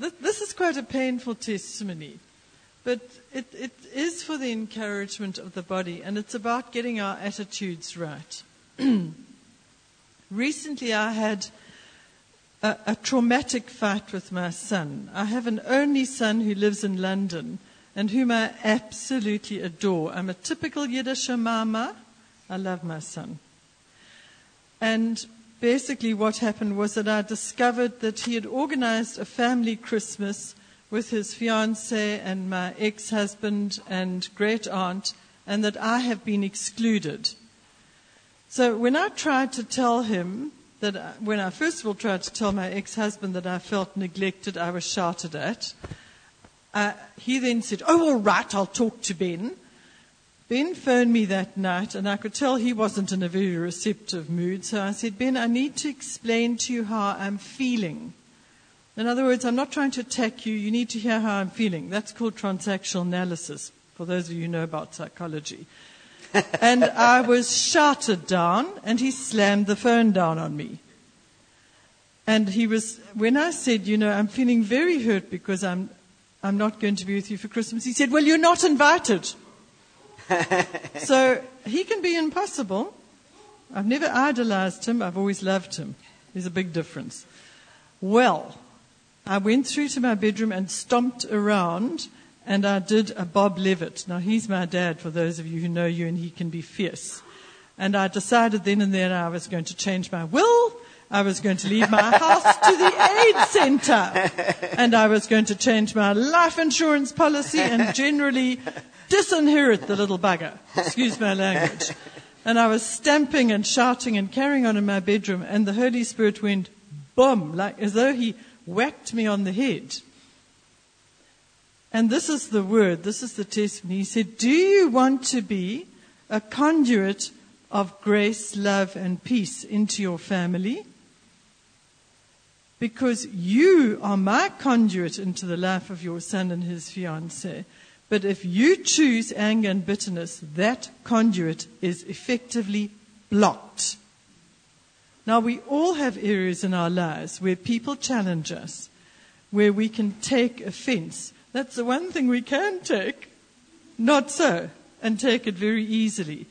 th- this is quite a painful testimony, but it, it is for the encouragement of the body, and it's about getting our attitudes right. Recently, I had a, a traumatic fight with my son. I have an only son who lives in London and whom I absolutely adore. I'm a typical Yiddish mama. I love my son. And basically, what happened was that I discovered that he had organized a family Christmas with his fiancee and my ex husband and great aunt, and that I have been excluded. So when I tried to tell him that, I, when I first of all tried to tell my ex husband that I felt neglected, I was shouted at. Uh, he then said, Oh, all right, I'll talk to Ben. Ben phoned me that night, and I could tell he wasn't in a very receptive mood. So I said, Ben, I need to explain to you how I'm feeling. In other words, I'm not trying to attack you. You need to hear how I'm feeling. That's called transactional analysis, for those of you who know about psychology. and I was shouted down, and he slammed the phone down on me. And he was, when I said, you know, I'm feeling very hurt because I'm, I'm not going to be with you for Christmas, he said, well, you're not invited. so he can be impossible. I've never idolized him. I've always loved him. There's a big difference. Well, I went through to my bedroom and stomped around and I did a Bob Levitt. Now he's my dad for those of you who know you and he can be fierce. And I decided then and there I was going to change my will. I was going to leave my house to the aid center. And I was going to change my life insurance policy and generally disinherit the little bugger. Excuse my language. And I was stamping and shouting and carrying on in my bedroom, and the Holy Spirit went boom, like as though he whacked me on the head. And this is the word, this is the testimony. He said, Do you want to be a conduit of grace, love, and peace into your family? Because you are my conduit into the life of your son and his fiancée. But if you choose anger and bitterness, that conduit is effectively blocked. Now, we all have areas in our lives where people challenge us, where we can take offense. That's the one thing we can take. Not so, and take it very easily.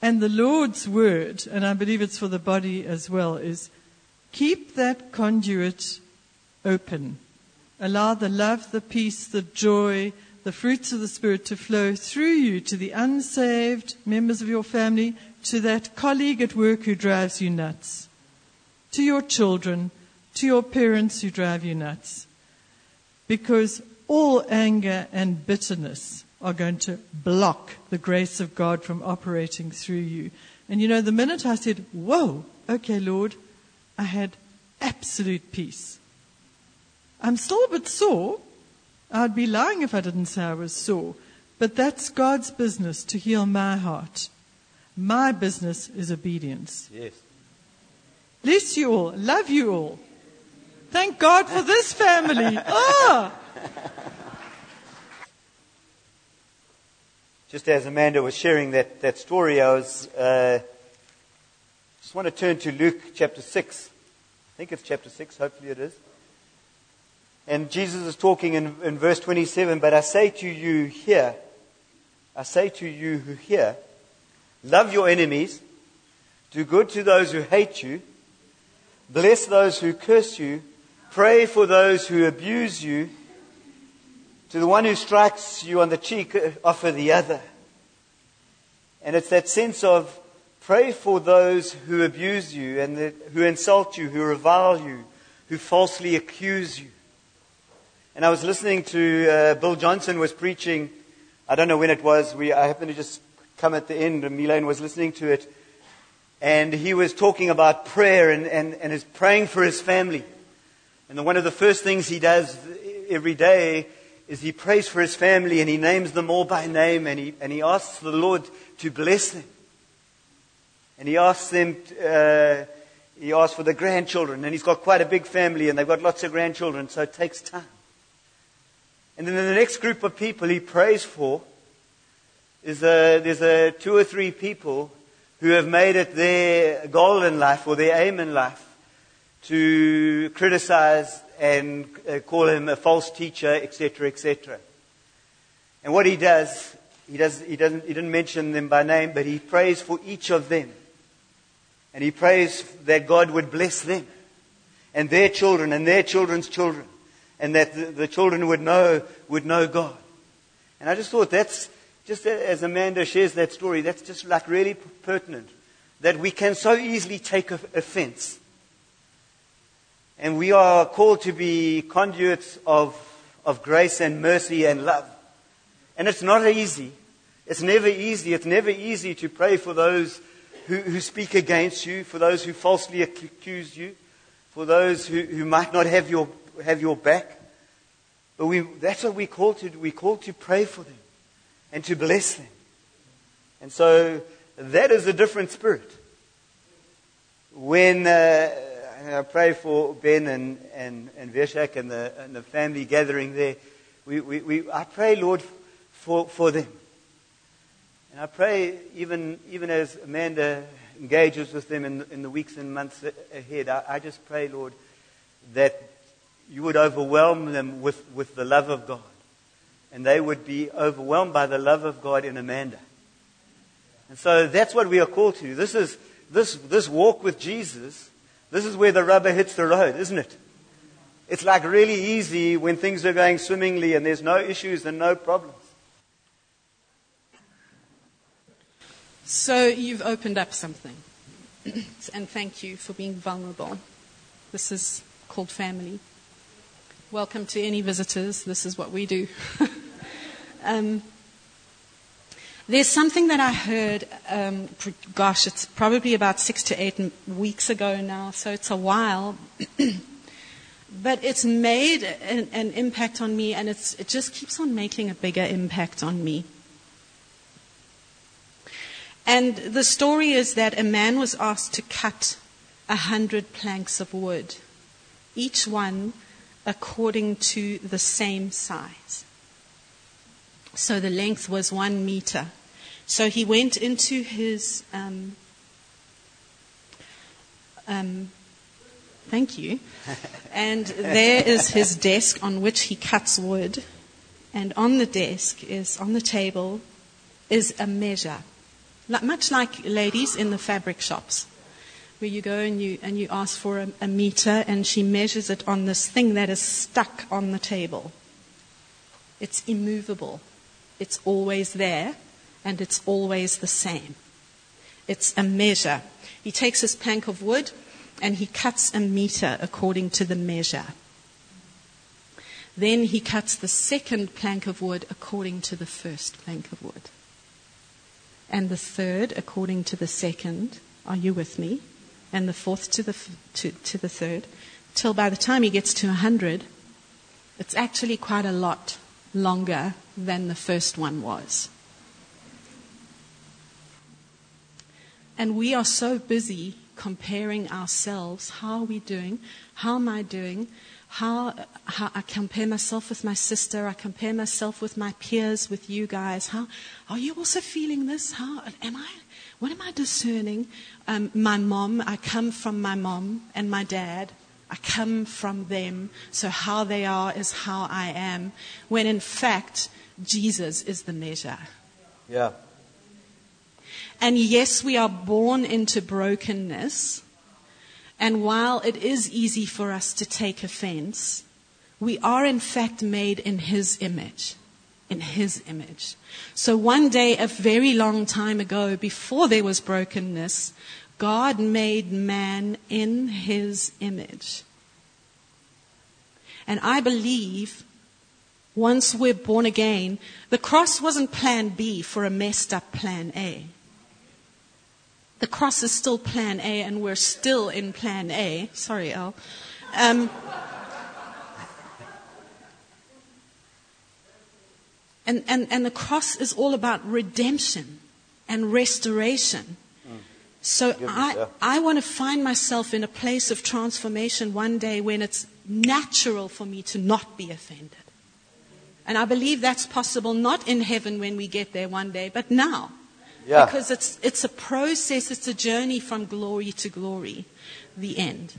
And the Lord's word, and I believe it's for the body as well, is keep that conduit open. Allow the love, the peace, the joy, the fruits of the Spirit to flow through you to the unsaved members of your family, to that colleague at work who drives you nuts, to your children, to your parents who drive you nuts. Because all anger and bitterness are going to block the grace of God from operating through you. And you know, the minute I said, Whoa, okay, Lord, I had absolute peace. I'm still a bit sore, I'd be lying if I didn't say I was sore. But that's God's business to heal my heart. My business is obedience. Yes. Bless you all. Love you all. Thank God for this family. Ah! Just as Amanda was sharing that, that story, I was uh, just want to turn to Luke chapter 6. I think it's chapter 6, hopefully it is. And Jesus is talking in, in verse 27, but I say to you here, I say to you who hear, love your enemies, do good to those who hate you, bless those who curse you, pray for those who abuse you, to the one who strikes you on the cheek, offer the other. And it's that sense of pray for those who abuse you and the, who insult you, who revile you, who falsely accuse you. And I was listening to uh, Bill Johnson was preaching. I don't know when it was. We, I happened to just come at the end, and Melan was listening to it. And he was talking about prayer and, and, and his praying for his family. And the, one of the first things he does every day is he prays for his family and he names them all by name and he, and he asks the Lord to bless them. And he asks them, uh, he asks for the grandchildren, and he's got quite a big family and they've got lots of grandchildren, so it takes time. And then the next group of people he prays for is a, there's a two or three people who have made it their goal in life or their aim in life to criticize and uh, call him a false teacher, etc., etc. And what he does, he, does he, doesn't, he didn't mention them by name, but he prays for each of them. And he prays that God would bless them and their children and their children's children, and that the, the children would know, would know God. And I just thought that's, just as Amanda shares that story, that's just like really pertinent. That we can so easily take offense. And we are called to be conduits of, of grace and mercy and love. And it's not easy. It's never easy. It's never easy to pray for those who, who speak against you, for those who falsely accuse you, for those who, who might not have your, have your back. But we, that's what we call to do. We call to pray for them and to bless them. And so that is a different spirit. When uh, I pray for Ben and, and, and Veshak and the, and the family gathering there, we, we, we, I pray, Lord, for, for them. And I pray, even, even as Amanda engages with them in, in the weeks and months ahead, I, I just pray, Lord, that you would overwhelm them with, with the love of God. And they would be overwhelmed by the love of God in Amanda. And so that's what we are called to. This is this, this walk with Jesus. This is where the rubber hits the road, isn't it? It's like really easy when things are going swimmingly and there's no issues and no problems. So you've opened up something. and thank you for being vulnerable. This is called family. Welcome to any visitors. This is what we do. um, there's something that I heard, um, gosh, it's probably about six to eight weeks ago now, so it's a while. but it's made an, an, impact on me, and it just keeps on making a bigger impact on me. And the story is that a man was asked to cut a hundred planks of wood, each one according to the same size. So the length was one meter. So he went into his. Um, um, thank you. And there is his desk on which he cuts wood. And on the desk is, on the table, is a measure. Much like ladies in the fabric shops where you go and you, and you ask for a, a meter and she measures it on this thing that is stuck on the table. It's immovable. It's always there and it's always the same. It's a measure. He takes his plank of wood and he cuts a meter according to the measure. Then he cuts the second plank of wood according to the first plank of wood. And the third according to the second. Are you with me? and the fourth to the, to, to the third, till by the time he gets to 100, it's actually quite a lot longer than the first one was. And we are so busy comparing ourselves. How are we doing? How am I doing? How, how, I compare myself with my sister. I compare myself with my peers, with you guys. How are you also feeling this? How am I? What am I discerning? Um, my mom, I come from my mom and my dad. I come from them. So how they are is how I am. When in fact, Jesus is the measure. Yeah. And yes, we are born into brokenness. And while it is easy for us to take offense, we are in fact made in His image in his image. So one day, a very long time ago, before there was brokenness, God made man in his image. And I believe once we're born again, the cross wasn't plan B for a messed up plan A. The cross is still plan A, and we're still in plan A. Sorry, Al. Um, And, and, and the cross is all about redemption and restoration. Mm. So I, I want to find myself in a place of transformation one day when it's natural for me to not be offended. And I believe that's possible not in heaven when we get there one day, but now. Yeah. Because it's, it's a process, it's a journey from glory to glory, the end.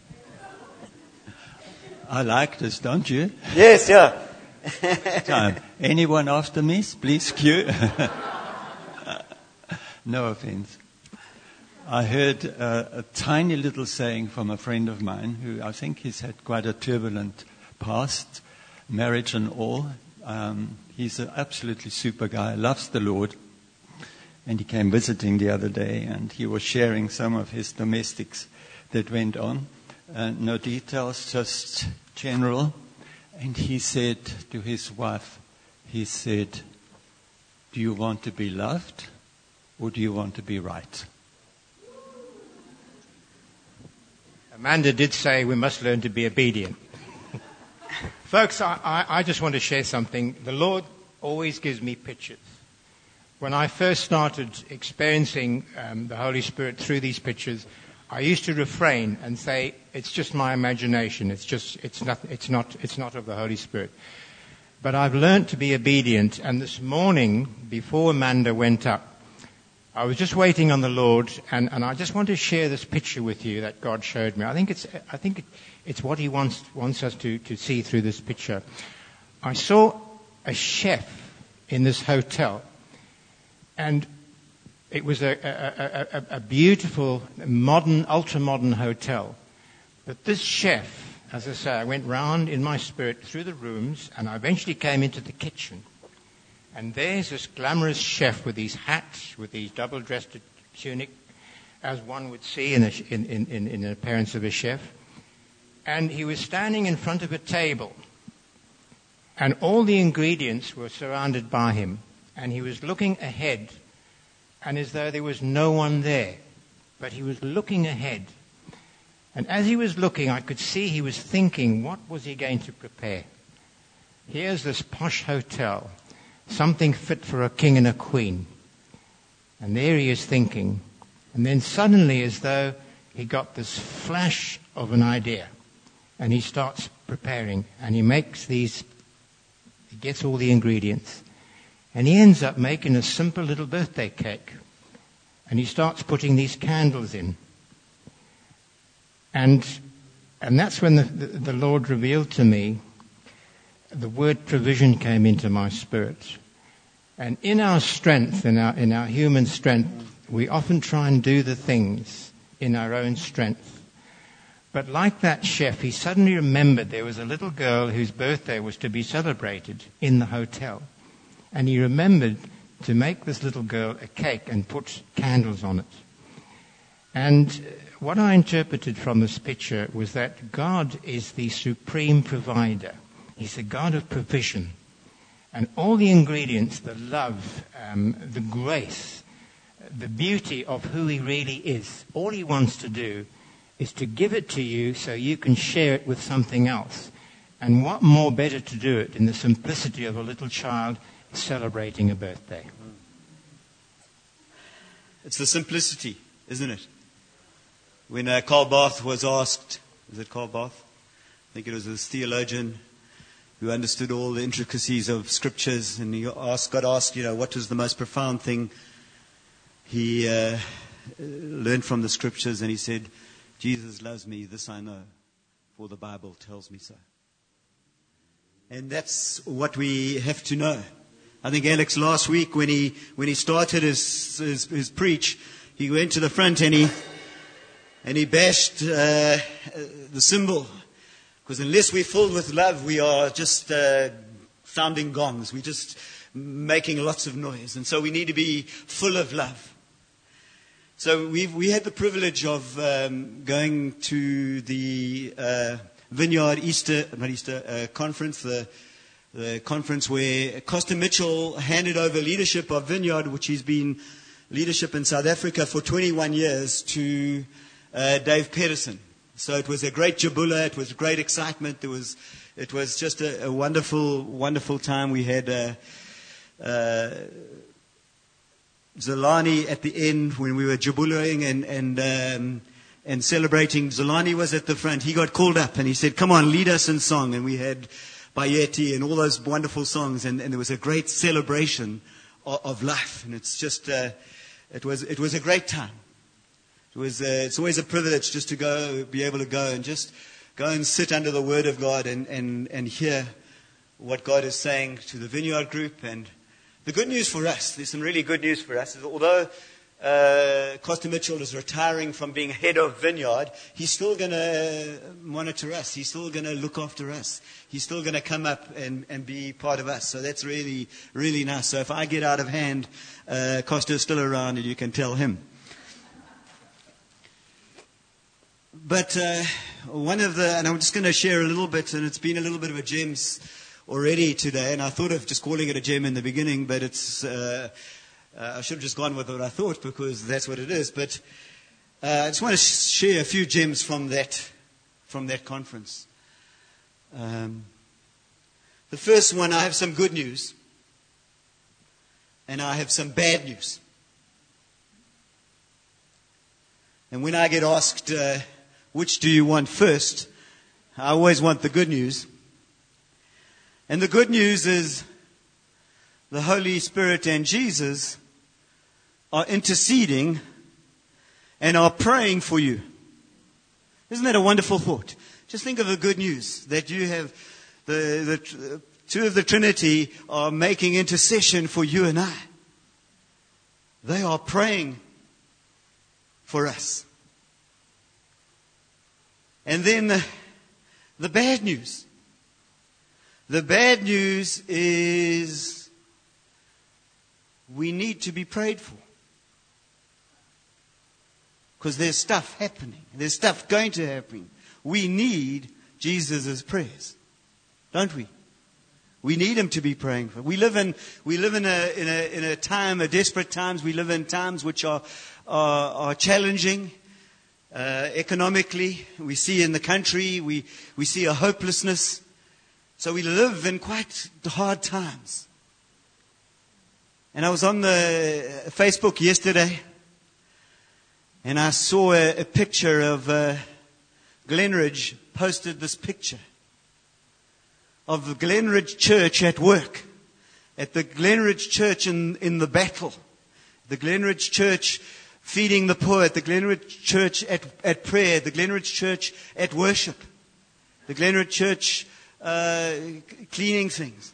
I like this, don't you? Yes, yeah. Time. Anyone after me? Please queue. no offense. I heard uh, a tiny little saying from a friend of mine who I think he's had quite a turbulent past, marriage and all. Um, he's an absolutely super guy, loves the Lord. And he came visiting the other day and he was sharing some of his domestics that went on. Uh, no details, just general. And he said to his wife, he said, Do you want to be loved or do you want to be right? Amanda did say we must learn to be obedient. Folks, I, I, I, just want to share something. The Lord always gives me pictures. When I first started experiencing um, the Holy Spirit through these pictures, I used to refrain and say, it's just my imagination. It's just, it's not, it's not, it's not of the Holy Spirit. But I've learned to be obedient. And this morning, before Amanda went up, I was just waiting on the Lord, and, and I just want to share this picture with you that God showed me. I think it's, I think it's what He wants, wants us to, to see through this picture. I saw a chef in this hotel, and it was a, a, a, a beautiful, modern, ultra-modern hotel. But this chef, as I say, I went round in my spirit through the rooms, and I eventually came into the kitchen. And there's this glamorous chef with these hats, with these double-dressed tunic, as one would see in, in, in, in an appearance of a chef. And he was standing in front of a table, and all the ingredients were surrounded by him, and he was looking ahead and as though there was no one there. But he was looking ahead. And as he was looking, I could see he was thinking, what was he going to prepare? Here's this posh hotel, something fit for a king and a queen. And there he is thinking. And then suddenly, as though he got this flash of an idea, and he starts preparing, and he makes these, he gets all the ingredients, and he ends up making a simple little birthday cake. And he starts putting these candles in. And, and that's when the, the, the Lord revealed to me the word provision came into my spirit. And in our strength, in our, in our human strength, we often try and do the things in our own strength. But like that chef, he suddenly remembered there was a little girl whose birthday was to be celebrated in the hotel. And he remembered to make this little girl a cake and put candles on it. And what I interpreted from this picture was that God is the supreme provider. He's the God of provision. And all the ingredients, the love, um, the grace, the beauty of who He really is, all He wants to do is to give it to you so you can share it with something else. And what more better to do it in the simplicity of a little child celebrating a birthday. It's the simplicity, isn't it? When uh, Karl Barth was asked, is it Karl Barth? I think it was this theologian who understood all the intricacies of scriptures, and he asked, got asked, you know, what was the most profound thing he uh, learned from the scriptures, and he said, Jesus loves me, this I know, for the Bible tells me so. And that's what we have to know. I think Alex last week when he, when he started his, his, his preach, he went to the front and he, and he bashed uh, the cymbal. Because unless we're filled with love, we are just uh, sounding gongs. We're just making lots of noise. And so we need to be full of love. So we've, we had the privilege of um, going to the uh, Vineyard Easter, not Easter, uh, conference, the the conference where Costa Mitchell handed over leadership of Vineyard, which he's been leadership in South Africa for 21 years, to uh, Dave Pedersen. So it was a great jabula. It was great excitement. There was, it was just a, a wonderful, wonderful time. We had uh, uh, Zolani at the end when we were jabulaing and, and, um, and celebrating. Zolani was at the front. He got called up and he said, come on, lead us in song. And we had Bayeti and all those wonderful songs, and, and there was a great celebration of, of life. And it's just, uh, it, was, it was a great time. It was, uh, it's always a privilege just to go, be able to go and just go and sit under the Word of God and, and, and hear what God is saying to the Vineyard Group. And the good news for us, there's some really good news for us, is although uh, Costa Mitchell is retiring from being head of Vineyard, he's still going to monitor us. He's still going to look after us. He's still going to come up and, and be part of us. So that's really, really nice. So if I get out of hand, uh, Costa's still around and you can tell him. But uh, one of the, and I'm just going to share a little bit, and it's been a little bit of a gems already today, and I thought of just calling it a gem in the beginning, but it's, uh, uh, I should have just gone with what I thought because that's what it is. But uh, I just want to share a few gems from that, from that conference. Um, the first one, I have some good news, and I have some bad news. And when I get asked, uh, which do you want first, I always want the good news. And the good news is the Holy Spirit and Jesus are interceding and are praying for you. Isn't that a wonderful thought? Just think of the good news that you have the, the two of the Trinity are making intercession for you and I. They are praying for us. And then the, the bad news. The bad news is we need to be prayed for. Because there's stuff happening. There's stuff going to happen. We need Jesus' prayers. Don't we? We need him to be praying for. We live in, we live in a, in a, in a time, a desperate times. We live in times which are, are, are challenging. Uh, economically, we see in the country, we, we see a hopelessness. So we live in quite hard times. And I was on the Facebook yesterday, and I saw a, a picture of uh, Glenridge posted this picture of the Glenridge Church at work, at the Glenridge Church in, in the battle, the Glenridge Church feeding the poor, at the Glenridge Church at, at prayer, the Glenridge Church at worship, the Glenridge Church uh, cleaning things.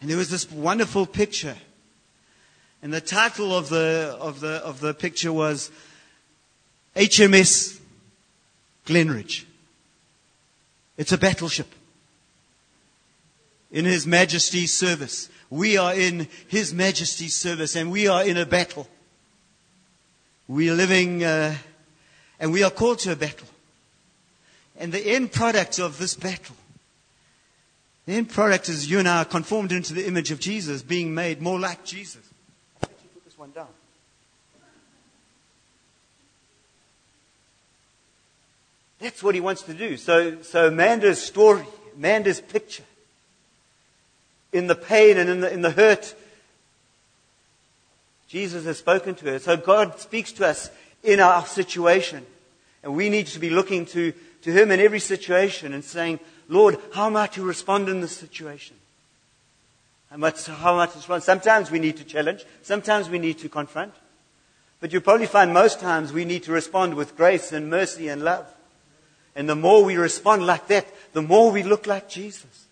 And there was this wonderful picture. And the title of the, of the, of the picture was HMS Glenridge. It's a battleship in His Majesty's service. We are in His Majesty's service and we are in a battle. We are living, uh, and we are called to a battle. And the end product of this battle the end product is you and I are conformed into the image of Jesus, being made more like Jesus. I you put this one down. That's what he wants to do. So, so Amanda's story, Amanda's picture, in the pain and in the, in the hurt, Jesus has spoken to her. So God speaks to us in our situation. And we need to be looking to, to Him in every situation and saying, Lord, how am I to respond in this situation? Much, how much to respond? Sometimes we need to challenge. Sometimes we need to confront. But you'll probably find most times we need to respond with grace and mercy and love. And the more we respond like that, the more we look like Jesus.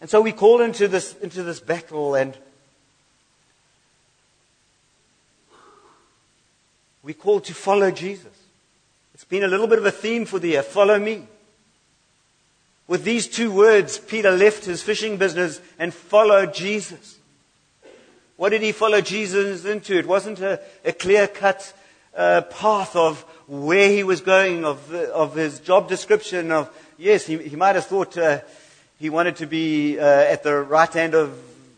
And so we call into this, into this battle and we call to follow Jesus. It's been a little bit of a theme for the year. Follow me. With these two words, Peter left his fishing business and followed Jesus. What did he follow Jesus into? It wasn't a, a clear cut uh, path of where he was going, of, of his job description, of, yes, he, he might have thought uh, he wanted to be uh, at the right hand of,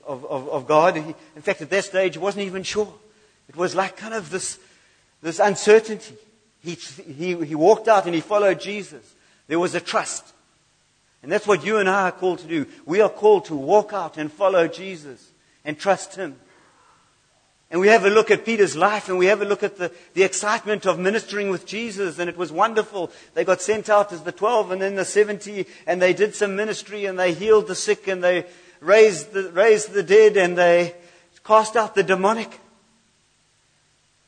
of, of, of God. He, in fact, at that stage, he wasn't even sure. It was like kind of this, this uncertainty. He, he, he walked out and he followed Jesus. There was a trust. And that's what you and I are called to do. We are called to walk out and follow Jesus and trust Him. And we have a look at Peter's life and we have a look at the, the excitement of ministering with Jesus and it was wonderful. They got sent out as the 12 and then the 70 and they did some ministry and they healed the sick and they raised the, raised the dead and they cast out the demonic.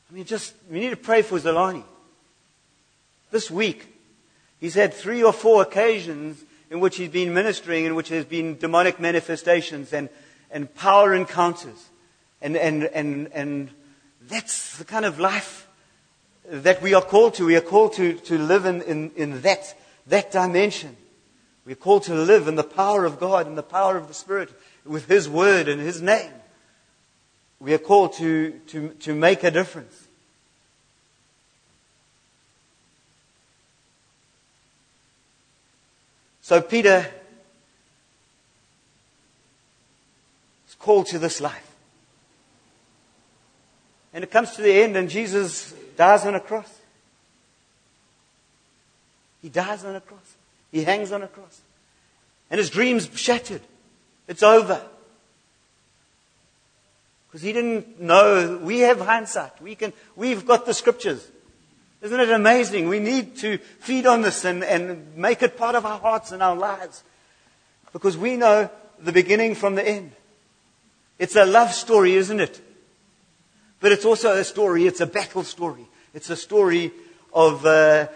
I mean, just, we need to pray for Zolani. This week, he's had three or four occasions in which he's been ministering, in which there's been demonic manifestations and, and power encounters. And, and, and, and that's the kind of life that we are called to. We are called to, to live in, in, in that, that dimension. We're called to live in the power of God and the power of the Spirit with His Word and His name. We are called to, to, to make a difference. So Peter is called to this life. And it comes to the end, and Jesus dies on a cross. He dies on a cross. He hangs on a cross. And his dream's shattered. It's over. Because he didn't know. We have hindsight. We can, we've got the scriptures. Isn't it amazing? We need to feed on this and, and make it part of our hearts and our lives. Because we know the beginning from the end. It's a love story, isn't it? But it's also a story, it's a battle story. It's a story of, uh,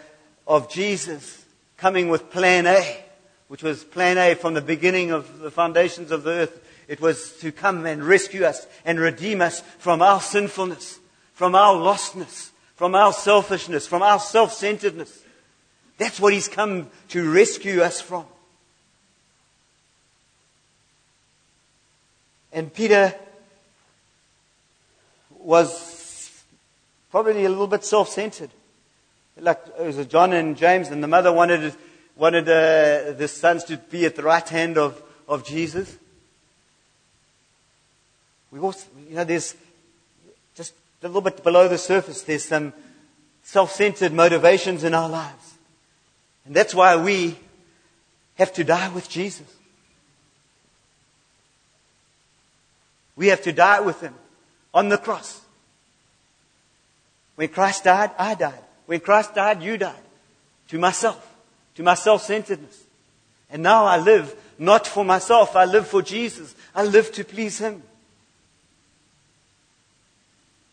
of Jesus coming with plan A, which was plan A from the beginning of the foundations of the earth. It was to come and rescue us and redeem us from our sinfulness, from our lostness from our selfishness, from our self centeredness. That's what He's come to rescue us from. And Peter was probably a little bit self centered. Like it was John and James, and the mother wanted, wanted uh, the sons to be at the right hand of, of Jesus. We also, you know, there's a little bit below the surface, there's some self centered motivations in our lives. And that's why we have to die with Jesus. We have to die with Him on the cross. When Christ died, I died. When Christ died, you died. To myself, to my self centeredness. And now I live not for myself, I live for Jesus. I live to please Him.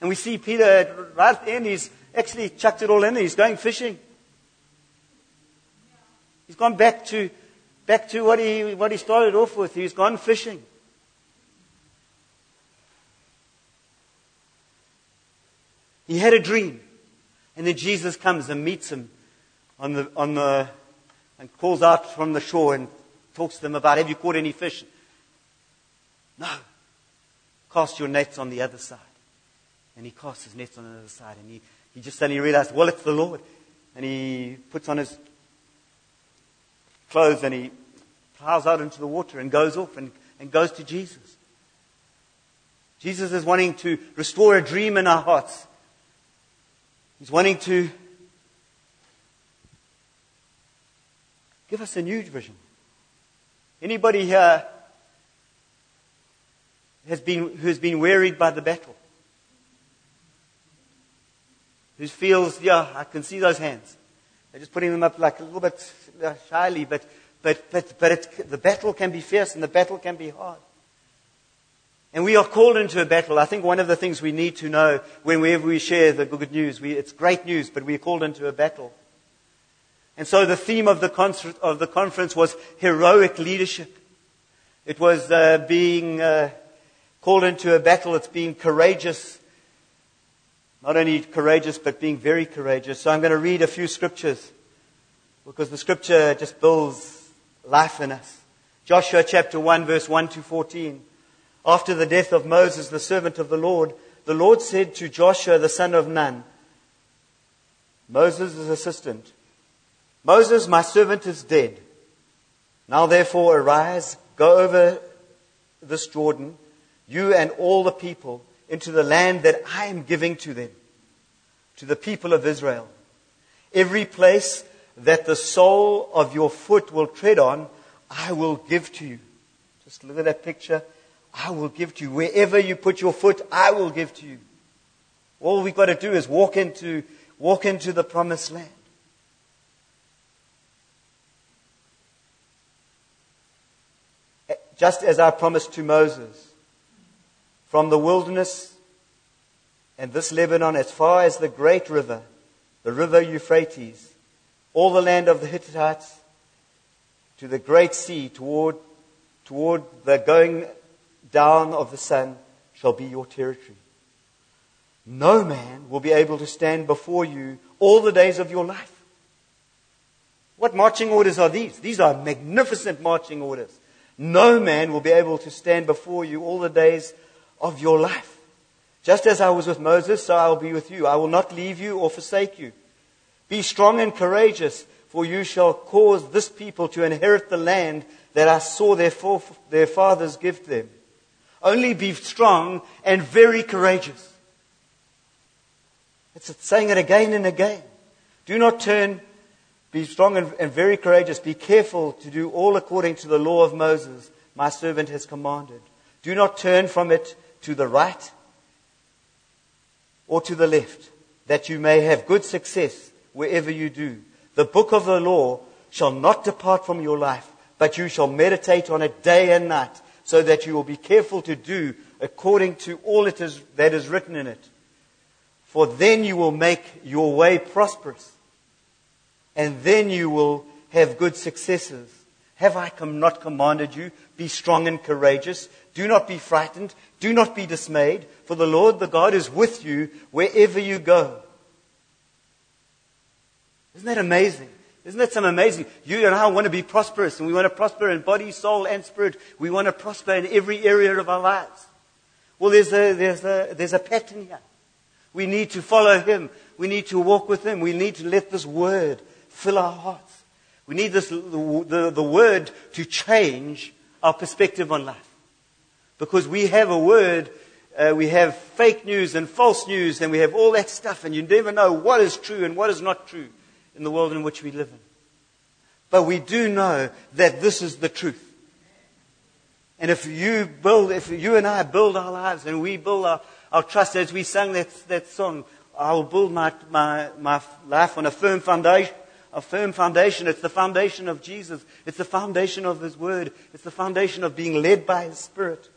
And we see Peter right at the end, he's actually chucked it all in. He's going fishing. He's gone back to, back to what he, what he started off with. He's gone fishing. He had a dream. And then Jesus comes and meets him on the, on the, and calls out from the shore and talks to them about, have you caught any fish? No. Cast your nets on the other side. And he casts his nets on the other side. And he, he just suddenly realized, well, it's the Lord. And he puts on his clothes and he plows out into the water and goes off and, and goes to Jesus. Jesus is wanting to restore a dream in our hearts. He's wanting to give us a new vision. Anybody here has been, who's been wearied by the battle? Who feels, yeah, I can see those hands. They're just putting them up like a little bit uh, shyly, but, but, but, but it, the battle can be fierce and the battle can be hard. And we are called into a battle. I think one of the things we need to know whenever we share the good news, we, it's great news, but we're called into a battle. And so the theme of the, concert, of the conference was heroic leadership. It was uh, being uh, called into a battle. It's being courageous not only courageous, but being very courageous. So I'm going to read a few scriptures because the scripture just builds life in us. Joshua chapter 1, verse 1 to 14. After the death of Moses, the servant of the Lord, the Lord said to Joshua, the son of Nun, Moses' assistant, Moses, my servant, is dead. Now therefore arise, go over this Jordan, you and all the people, into the land that I am giving to them, to the people of Israel. Every place that the sole of your foot will tread on, I will give to you. Just look at that picture. I will give to you. Wherever you put your foot, I will give to you. All we've got to do is walk into, walk into the promised land. Just as I promised to Moses. From the wilderness and this Lebanon as far as the great river, the river Euphrates, all the land of the Hittites to the great sea toward, toward the going down of the sun shall be your territory. No man will be able to stand before you all the days of your life. What marching orders are these? These are magnificent marching orders. No man will be able to stand before you all the days of your life. Just as I was with Moses, so I will be with you. I will not leave you or forsake you. Be strong and courageous, for you shall cause this people to inherit the land that I saw their, their fathers give them. Only be strong and very courageous. It's saying it again and again. Do not turn, be strong and, and very courageous. Be careful to do all according to the law of Moses, my servant has commanded. Do not turn from it to the right or to the left, that you may have good success wherever you do. The book of the law shall not depart from your life, but you shall meditate on it day and night, so that you will be careful to do according to all it is that is written in it. For then you will make your way prosperous, and then you will have good successes. Have I not commanded you? Be strong and courageous. Do not be frightened. Do not be dismayed, for the Lord the God is with you wherever you go. Isn't that amazing? Isn't that some amazing? You and I want to be prosperous, and we want to prosper in body, soul, and spirit. We want to prosper in every area of our lives. Well, there's a, there's a, there's a pattern here. We need to follow Him. We need to walk with Him. We need to let this Word fill our hearts. We need this, the, the, Word to change our perspective on life. Because we have a Word uh, we have fake news and false news, and we have all that stuff, and you never know what is true and what is not true in the world in which we live in. But we do know that this is the truth. And if you build, if you and I build our lives and we build our, our trust as we sang that, that song, I will build my, my, my life on a firm foundation, a firm foundation. It's the foundation of Jesus. It's the foundation of His Word. It's the foundation of being led by His Spirit.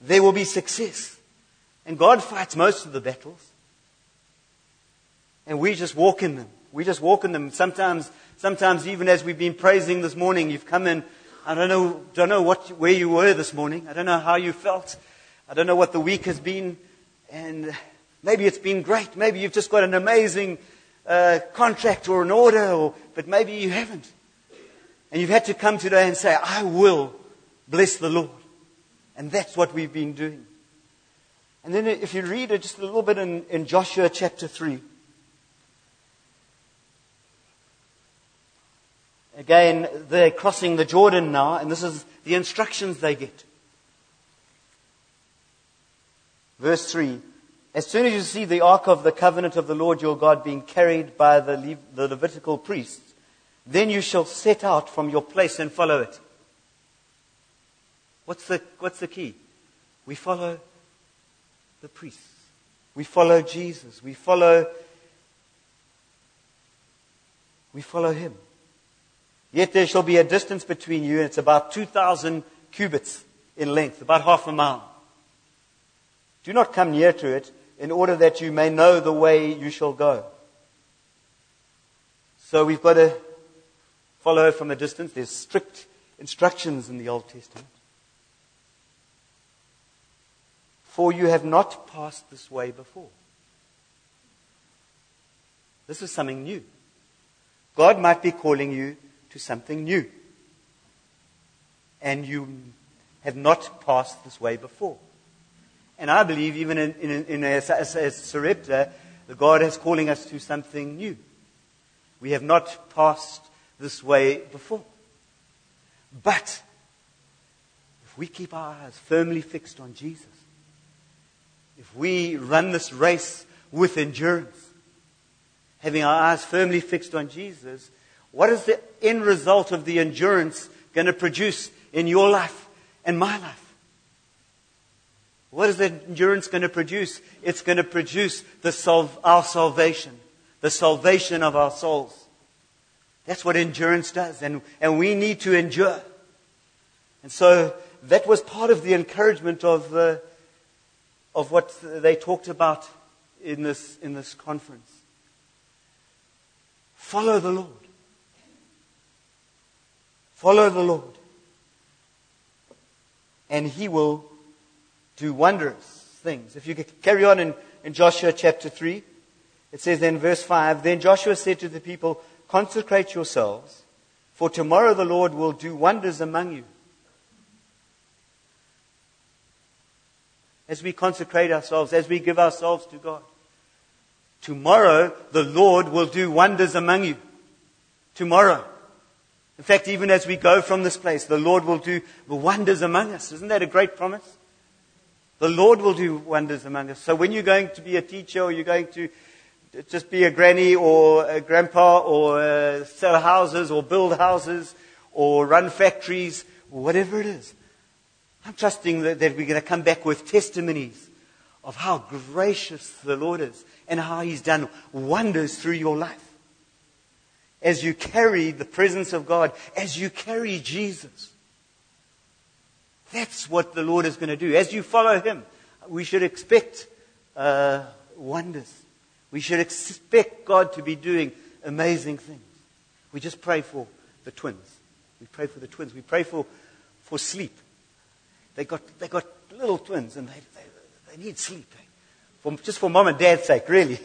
There will be success. And God fights most of the battles. And we just walk in them. We just walk in them. Sometimes, sometimes even as we've been praising this morning, you've come in. I don't know, don't know what, where you were this morning. I don't know how you felt. I don't know what the week has been. And maybe it's been great. Maybe you've just got an amazing uh, contract or an order, or, but maybe you haven't. And you've had to come today and say, I will bless the Lord. And that's what we've been doing. And then if you read it just a little bit in, in Joshua chapter 3. Again, they're crossing the Jordan now, and this is the instructions they get. Verse 3 As soon as you see the ark of the covenant of the Lord your God being carried by the, Le- the Levitical priests, then you shall set out from your place and follow it. What's the, what's the key? We follow the priests. We follow Jesus. We follow, we follow him. Yet there shall be a distance between you, and it's about 2,000 cubits in length, about half a mile. Do not come near to it, in order that you may know the way you shall go. So we've got to follow from a distance. There's strict instructions in the Old Testament. For you have not passed this way before. This is something new. God might be calling you to something new. And you have not passed this way before. And I believe even in, in, in as, as, as Sarepta, God is calling us to something new. We have not passed this way before. But if we keep our eyes firmly fixed on Jesus, if we run this race with endurance, having our eyes firmly fixed on Jesus, what is the end result of the endurance going to produce in your life and my life? What is the endurance going to produce? It's going to produce the our salvation, the salvation of our souls. That's what endurance does, and, and we need to endure. And so that was part of the encouragement of, uh, of what they talked about in this, in this conference Follow the Lord. Follow the Lord. And he will do wondrous things. If you carry on in, in Joshua chapter 3, it says in verse 5 Then Joshua said to the people, Consecrate yourselves, for tomorrow the Lord will do wonders among you. As we consecrate ourselves, as we give ourselves to God. Tomorrow the Lord will do wonders among you. Tomorrow. In fact, even as we go from this place, the Lord will do wonders among us. Isn't that a great promise? The Lord will do wonders among us. So when you're going to be a teacher or you're going to just be a granny or a grandpa or uh, sell houses or build houses or run factories, whatever it is, I'm trusting that, that we're going to come back with testimonies of how gracious the Lord is and how He's done wonders through your life. As you carry the presence of God, as you carry Jesus. That's what the Lord is going to do. As you follow Him, we should expect uh, wonders. We should expect God to be doing amazing things. We just pray for the twins. We pray for the twins. We pray for, for sleep. They got, they got little twins and they, they, they need sleep. For, just for mom and dad's sake, really.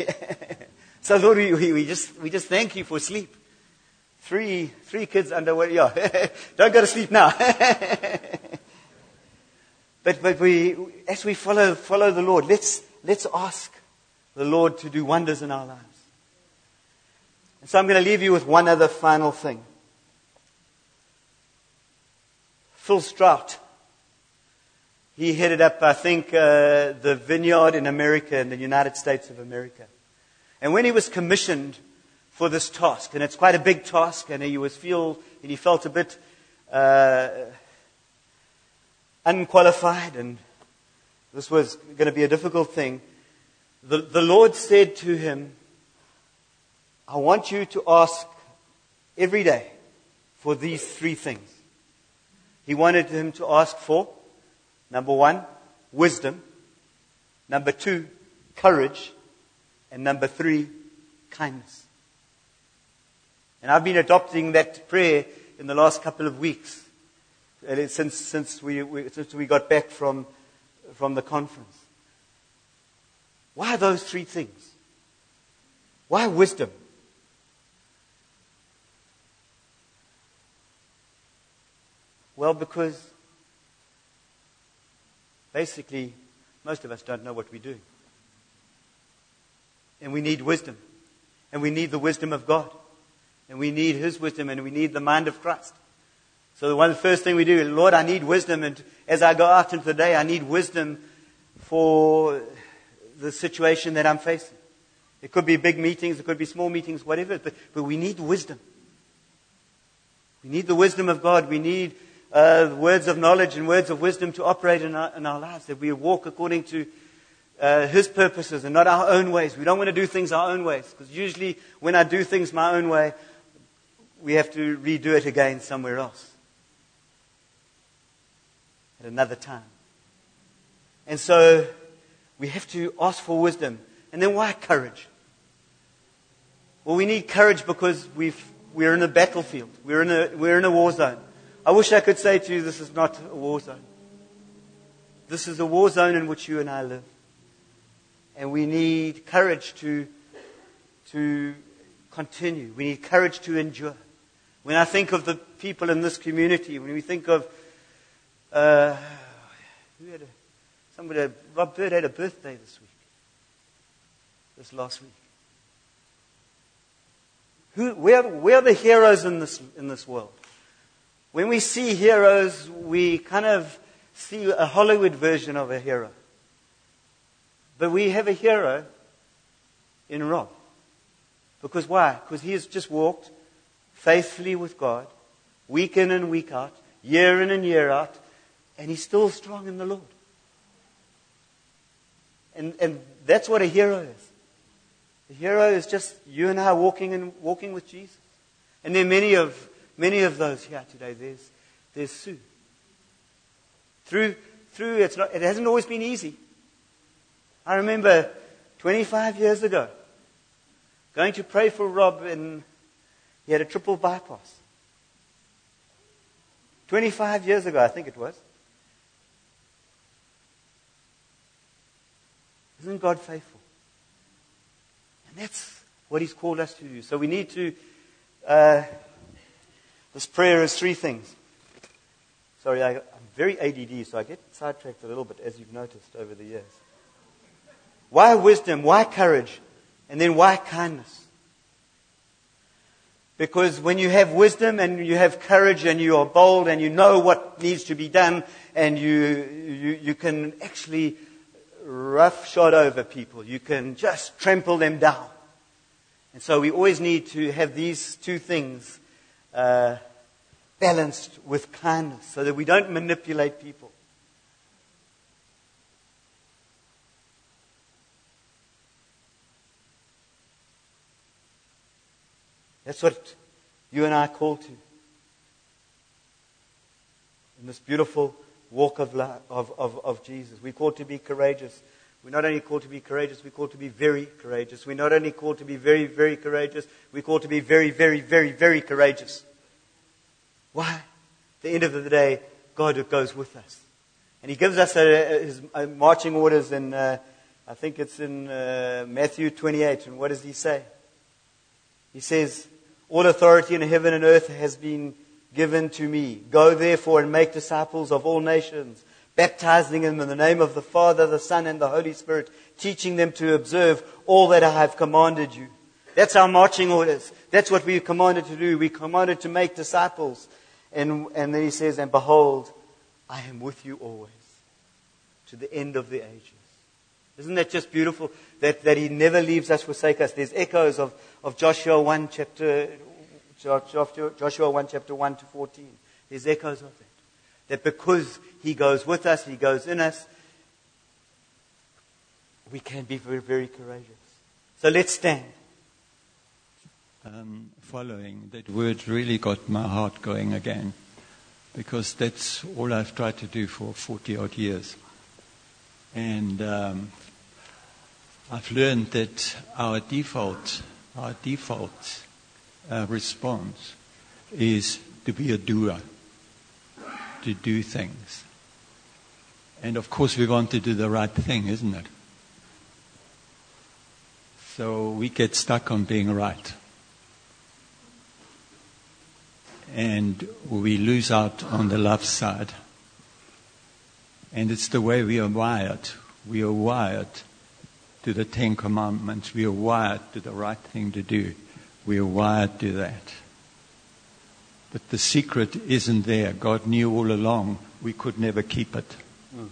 so Lord, we, we, we, just, we just thank you for sleep. Three, three kids under, yeah. Don't go to sleep now. but, but we, as we follow, follow the Lord, let's, let's ask the Lord to do wonders in our lives. And so I'm going to leave you with one other final thing. Phil Strout he headed up, I think, uh, the vineyard in America, in the United States of America. And when he was commissioned for this task, and it's quite a big task, and he was feel, and he felt a bit uh, unqualified, and this was going to be a difficult thing. The, the Lord said to him, I want you to ask every day for these three things. He wanted him to ask for Number one, wisdom. Number two, courage. And number three, kindness. And I've been adopting that prayer in the last couple of weeks, since, since, we, we, since we got back from, from the conference. Why those three things? Why wisdom? Well, because Basically, most of us don't know what we're doing. And we need wisdom. And we need the wisdom of God. And we need His wisdom and we need the mind of Christ. So the first thing we do, Lord, I need wisdom. And as I go out into the day, I need wisdom for the situation that I'm facing. It could be big meetings, it could be small meetings, whatever, but, but we need wisdom. We need the wisdom of God. We need uh, words of knowledge and words of wisdom to operate in our, in our lives, that we walk according to uh, His purposes and not our own ways. We don't want to do things our own ways, because usually when I do things my own way, we have to redo it again somewhere else at another time. And so we have to ask for wisdom. And then why courage? Well, we need courage because we've, we're in a battlefield. We're in a, we're in a war zone. I wish I could say to you, this is not a war zone. This is a war zone in which you and I live. And we need courage to, to continue. We need courage to endure. When I think of the people in this community, when we think of, uh, who had a, somebody, Rob Bird had a birthday this week, this last week. Who, where, where are the heroes in this, in this world? When we see heroes, we kind of see a Hollywood version of a hero. But we have a hero in Rob. Because why? Because he has just walked faithfully with God, week in and week out, year in and year out, and he's still strong in the Lord. And, and that's what a hero is. A hero is just you and I walking and walking with Jesus. And there are many of Many of those here today, there's, there's Sue. Through, through it's not, it hasn't always been easy. I remember 25 years ago going to pray for Rob in He had a triple bypass. 25 years ago, I think it was. Isn't God faithful? And that's what He's called us to do. So we need to. Uh, this prayer is three things. Sorry, I, I'm very ADD, so I get sidetracked a little bit, as you've noticed over the years. Why wisdom? Why courage? And then why kindness? Because when you have wisdom and you have courage and you are bold and you know what needs to be done and you, you, you can actually roughshod over people. You can just trample them down. And so we always need to have these two things uh, balanced with kindness so that we don't manipulate people. That's what you and I call to. In this beautiful walk of, life, of, of, of Jesus. We're called to be courageous. We're not only called to be courageous, we're called to be very courageous. We're not only called to be very, very courageous, we're called to be very, very, very, very courageous. Why? At the end of the day, God goes with us. And He gives us a, his a marching orders in, uh, I think it's in uh, Matthew 28. And what does He say? He says, All authority in heaven and earth has been given to me. Go therefore and make disciples of all nations, baptizing them in the name of the Father, the Son, and the Holy Spirit, teaching them to observe all that I have commanded you. That's our marching orders. That's what we're commanded to do. We're commanded to make disciples. And, and then he says, And behold, I am with you always to the end of the ages. Isn't that just beautiful? That, that he never leaves us, forsake us. There's echoes of, of Joshua 1 chapter, Joshua 1 chapter 1 to 14. There's echoes of that. That because he goes with us, he goes in us, we can be very, very courageous. So let's stand. Um, following that word really got my heart going again because that's all I've tried to do for 40 odd years. And um, I've learned that our default, our default uh, response is to be a doer, to do things. And of course, we want to do the right thing, isn't it? So we get stuck on being right. And we lose out on the love side. And it's the way we are wired. We are wired to the Ten Commandments. We are wired to the right thing to do. We are wired to that. But the secret isn't there. God knew all along we could never keep it. Mm.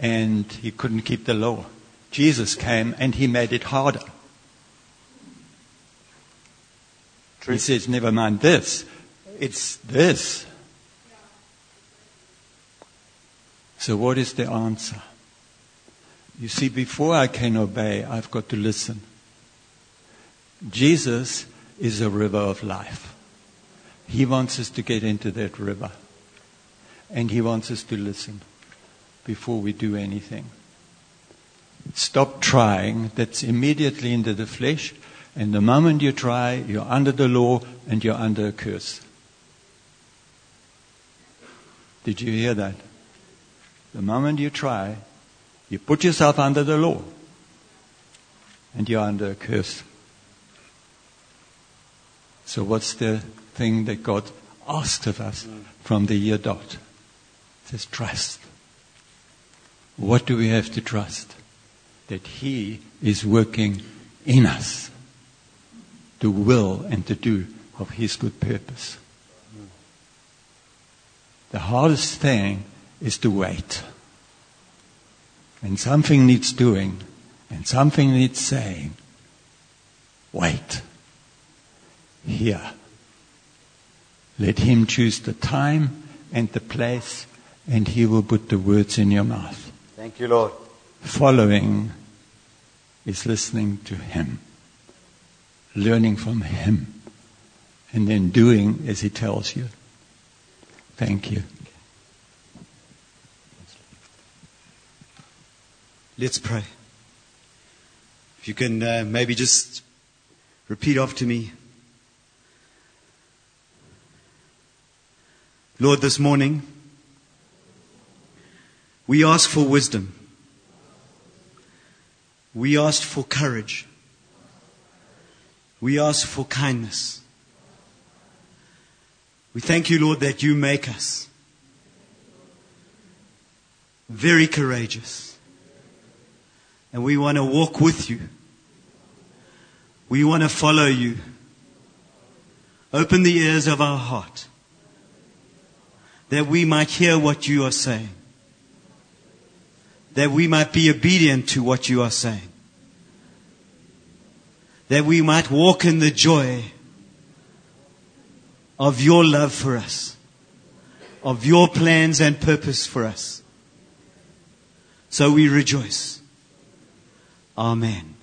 And he couldn't keep the law. Jesus came and he made it harder. True. He says, never mind this. It's this. So what is the answer? You see, before I can obey, I've got to listen. Jesus is a river of life. He wants us to get into that river. And He wants us to listen before we do anything. Stop trying. That's immediately into the flesh. And the moment you try, you're under the law and you're under a curse. Did you hear that? The moment you try, you put yourself under the law and you're under a curse. So what's the thing that God asked of us from the year dot? It says trust. What do we have to trust? That He is working in us to will and to do of His good purpose. The hardest thing is to wait. When something needs doing and something needs saying, wait here. Let him choose the time and the place, and he will put the words in your mouth. Thank you, Lord. Following is listening to him, learning from him, and then doing as he tells you. Thank you. Let's pray. If you can uh, maybe just repeat after me. Lord, this morning, we ask for wisdom. We ask for courage. We ask for kindness. We thank you, Lord, that you make us very courageous. And we want to walk with you. We want to follow you. Open the ears of our heart that we might hear what you are saying, that we might be obedient to what you are saying, that we might walk in the joy of your love for us, of your plans and purpose for us. So we rejoice. Amen.